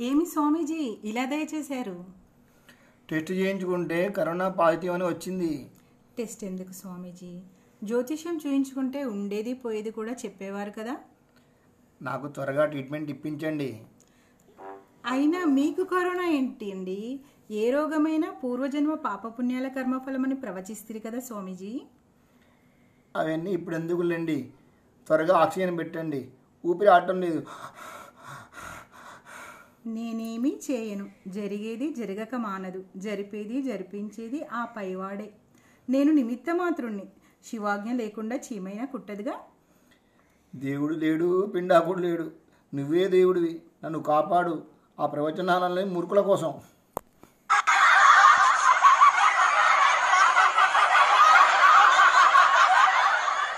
ఏమి స్వామీజీ ఇలా దయచేశారు? టెస్ట్ చేయించుకుంటే కరోనా పాజిటివ్ అని వచ్చింది. టెస్ట్ ఎందుకు స్వామీజీ? జ్యోతిష్యం చూయించుకుంటే ఉండేది పోయేది కూడా చెప్పేవారు కదా? నాకు త్వరగా ట్రీట్మెంట్ ఇప్పించండి. అయినా మీకు కరోనా ఏంటి అండి? ఏ రోగమైనా పూర్వజన్మ పాపపుణ్యాల కర్మఫలమని ప్రవచిస్తుంది కదా స్వామీజీ? అవన్నీ ఇప్పుడు ఎందుకులేండి? త్వరగా ఆక్సిజన్ పెట్టండి. ఊపిరి ఆడటం లేదు. నేనేమీ చేయను. జరిగేది జరగక మానదు. జరిపేది జరిపించేది ఆ పైవాడే. నేను నిమిత్తమాత్రుణ్ణి. శివాజ్ఞ లేకుండా చీమైనా కుట్టదుగా? దేవుడు లేడు పిండాకుడు లేడు. నువ్వే దేవుడివి. నన్ను కాపాడు. ఆ ప్రవచనాలని మురుకుల కోసం.